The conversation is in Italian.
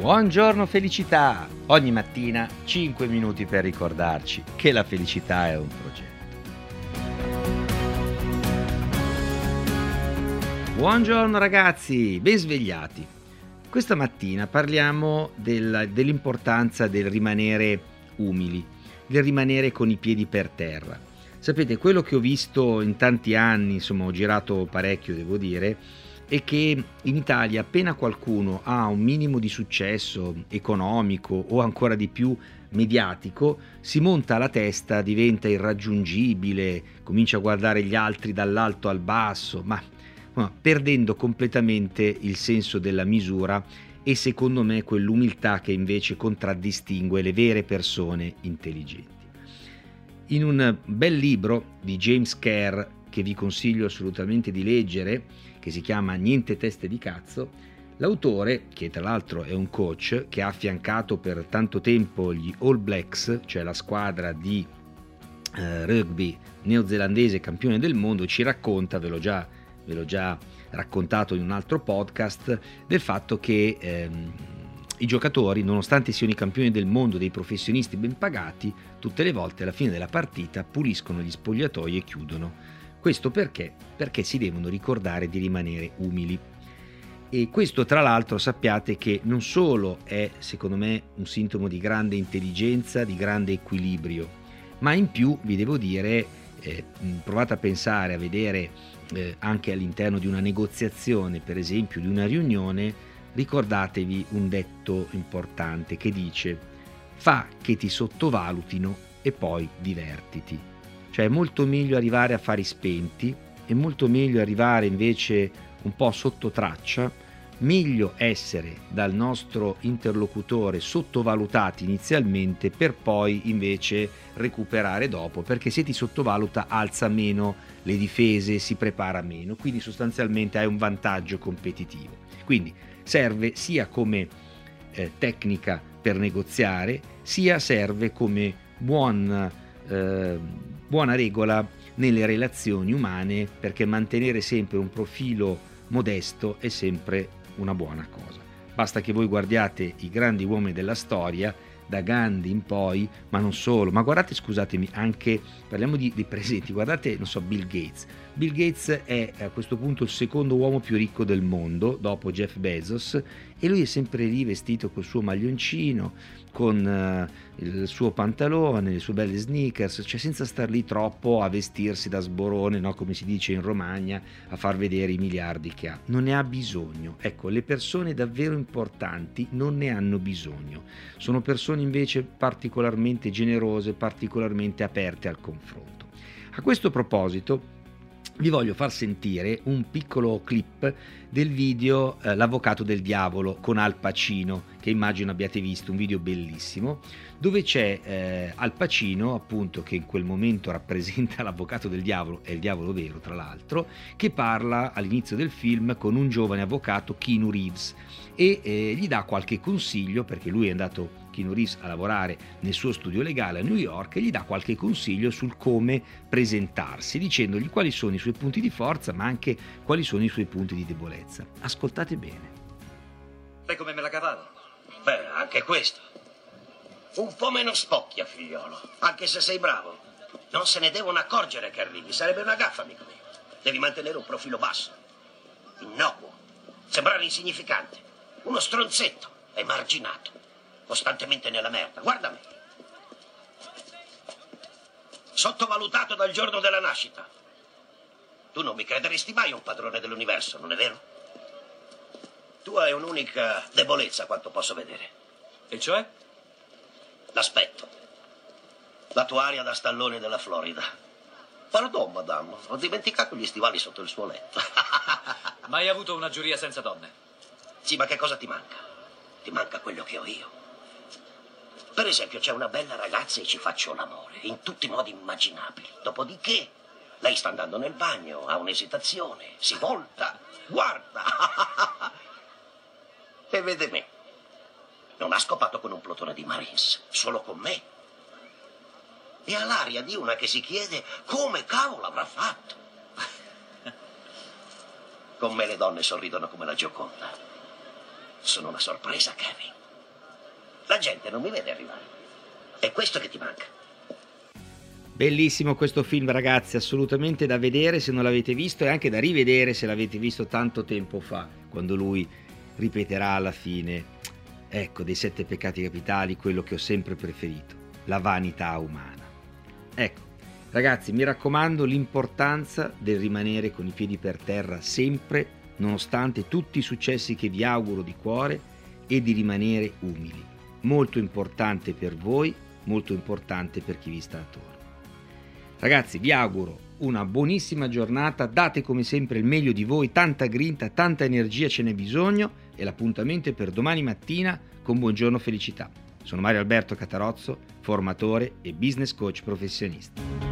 Buongiorno felicità! Ogni mattina 5 minuti per ricordarci che la felicità è un progetto. Buongiorno ragazzi, ben svegliati. Questa mattina parliamo del, dell'importanza del rimanere umili, del rimanere con i piedi per terra. Sapete, quello che ho visto in tanti anni, insomma ho girato parecchio devo dire, è che in Italia appena qualcuno ha un minimo di successo economico o ancora di più mediatico, si monta alla testa, diventa irraggiungibile, comincia a guardare gli altri dall'alto al basso, ma perdendo completamente il senso della misura e secondo me quell'umiltà che invece contraddistingue le vere persone intelligenti. In un bel libro di James Kerr che vi consiglio assolutamente di leggere, che si chiama Niente teste di cazzo, l'autore, che tra l'altro è un coach, che ha affiancato per tanto tempo gli All Blacks, cioè la squadra di eh, rugby neozelandese campione del mondo, ci racconta, ve l'ho già, ve l'ho già raccontato in un altro podcast, del fatto che ehm, i giocatori, nonostante siano i campioni del mondo, dei professionisti ben pagati, tutte le volte alla fine della partita puliscono gli spogliatoi e chiudono questo perché? Perché si devono ricordare di rimanere umili. E questo tra l'altro sappiate che non solo è secondo me un sintomo di grande intelligenza, di grande equilibrio, ma in più vi devo dire, eh, provate a pensare, a vedere eh, anche all'interno di una negoziazione, per esempio di una riunione, ricordatevi un detto importante che dice fa che ti sottovalutino e poi divertiti. Cioè è molto meglio arrivare a fari spenti, è molto meglio arrivare invece un po' sotto traccia, meglio essere dal nostro interlocutore sottovalutati inizialmente per poi invece recuperare dopo, perché se ti sottovaluta alza meno le difese, si prepara meno, quindi sostanzialmente hai un vantaggio competitivo. Quindi serve sia come eh, tecnica per negoziare, sia serve come buon eh, buona regola nelle relazioni umane perché mantenere sempre un profilo modesto è sempre una buona cosa. Basta che voi guardiate i grandi uomini della storia, da Gandhi in poi, ma non solo, ma guardate, scusatemi, anche, parliamo di, di presenti, guardate, non so, Bill Gates. Bill Gates è a questo punto il secondo uomo più ricco del mondo, dopo Jeff Bezos, e lui è sempre lì vestito col suo maglioncino, con uh, il suo pantalone, le sue belle sneakers, cioè senza star lì troppo a vestirsi da sborone, no? come si dice in Romagna, a far vedere i miliardi che ha. Non ne ha bisogno. Ecco, le persone davvero importanti non ne hanno bisogno. Sono persone invece particolarmente generose, particolarmente aperte al confronto. A questo proposito, vi voglio far sentire un piccolo clip del video eh, L'avvocato del diavolo con Al Pacino, che immagino abbiate visto, un video bellissimo, dove c'è eh, Al Pacino, appunto, che in quel momento rappresenta l'avvocato del diavolo, è il diavolo vero tra l'altro, che parla all'inizio del film con un giovane avvocato, Keanu Reeves, e eh, gli dà qualche consiglio, perché lui è andato Keanu Reeves a lavorare nel suo studio legale a New York e gli dà qualche consiglio sul come presentarsi, dicendogli quali sono i suoi punti di forza, ma anche quali sono i suoi punti di debolezza. Ascoltate bene. Sai come me la cavavo? Anche questo. Un po' meno spocchia, figliolo, anche se sei bravo. Non se ne devono accorgere che arrivi, sarebbe una gaffa, amico mio. Devi mantenere un profilo basso, innocuo, sembrare insignificante, uno stronzetto, emarginato costantemente nella merda. Guarda me. Sottovalutato dal giorno della nascita. Tu non mi crederesti mai un padrone dell'universo, non è vero? Tu hai un'unica debolezza, quanto posso vedere. E cioè? L'aspetto. La tua aria da stallone della Florida. Pardon, madame, ho dimenticato gli stivali sotto il suo letto. Mai avuto una giuria senza donne? Sì, ma che cosa ti manca? Ti manca quello che ho io. Per esempio, c'è una bella ragazza e ci faccio l'amore, in tutti i modi immaginabili. Dopodiché, lei sta andando nel bagno, ha un'esitazione, si volta, guarda. e vede me. Non ha scopato con un plotone di Marines, solo con me. E ha l'aria di una che si chiede come cavolo avrà fatto. Con me le donne sorridono come la Gioconda. Sono una sorpresa, Kevin. La gente non mi vede arrivare. È questo che ti manca. Bellissimo questo film ragazzi, assolutamente da vedere se non l'avete visto e anche da rivedere se l'avete visto tanto tempo fa, quando lui ripeterà alla fine, ecco, dei sette peccati capitali, quello che ho sempre preferito, la vanità umana. Ecco, ragazzi, mi raccomando l'importanza del rimanere con i piedi per terra sempre, nonostante tutti i successi che vi auguro di cuore, e di rimanere umili. Molto importante per voi, molto importante per chi vi sta attorno. Ragazzi, vi auguro una buonissima giornata, date come sempre il meglio di voi, tanta grinta, tanta energia ce n'è bisogno e l'appuntamento è per domani mattina con Buongiorno Felicità. Sono Mario Alberto Catarozzo, formatore e business coach professionista.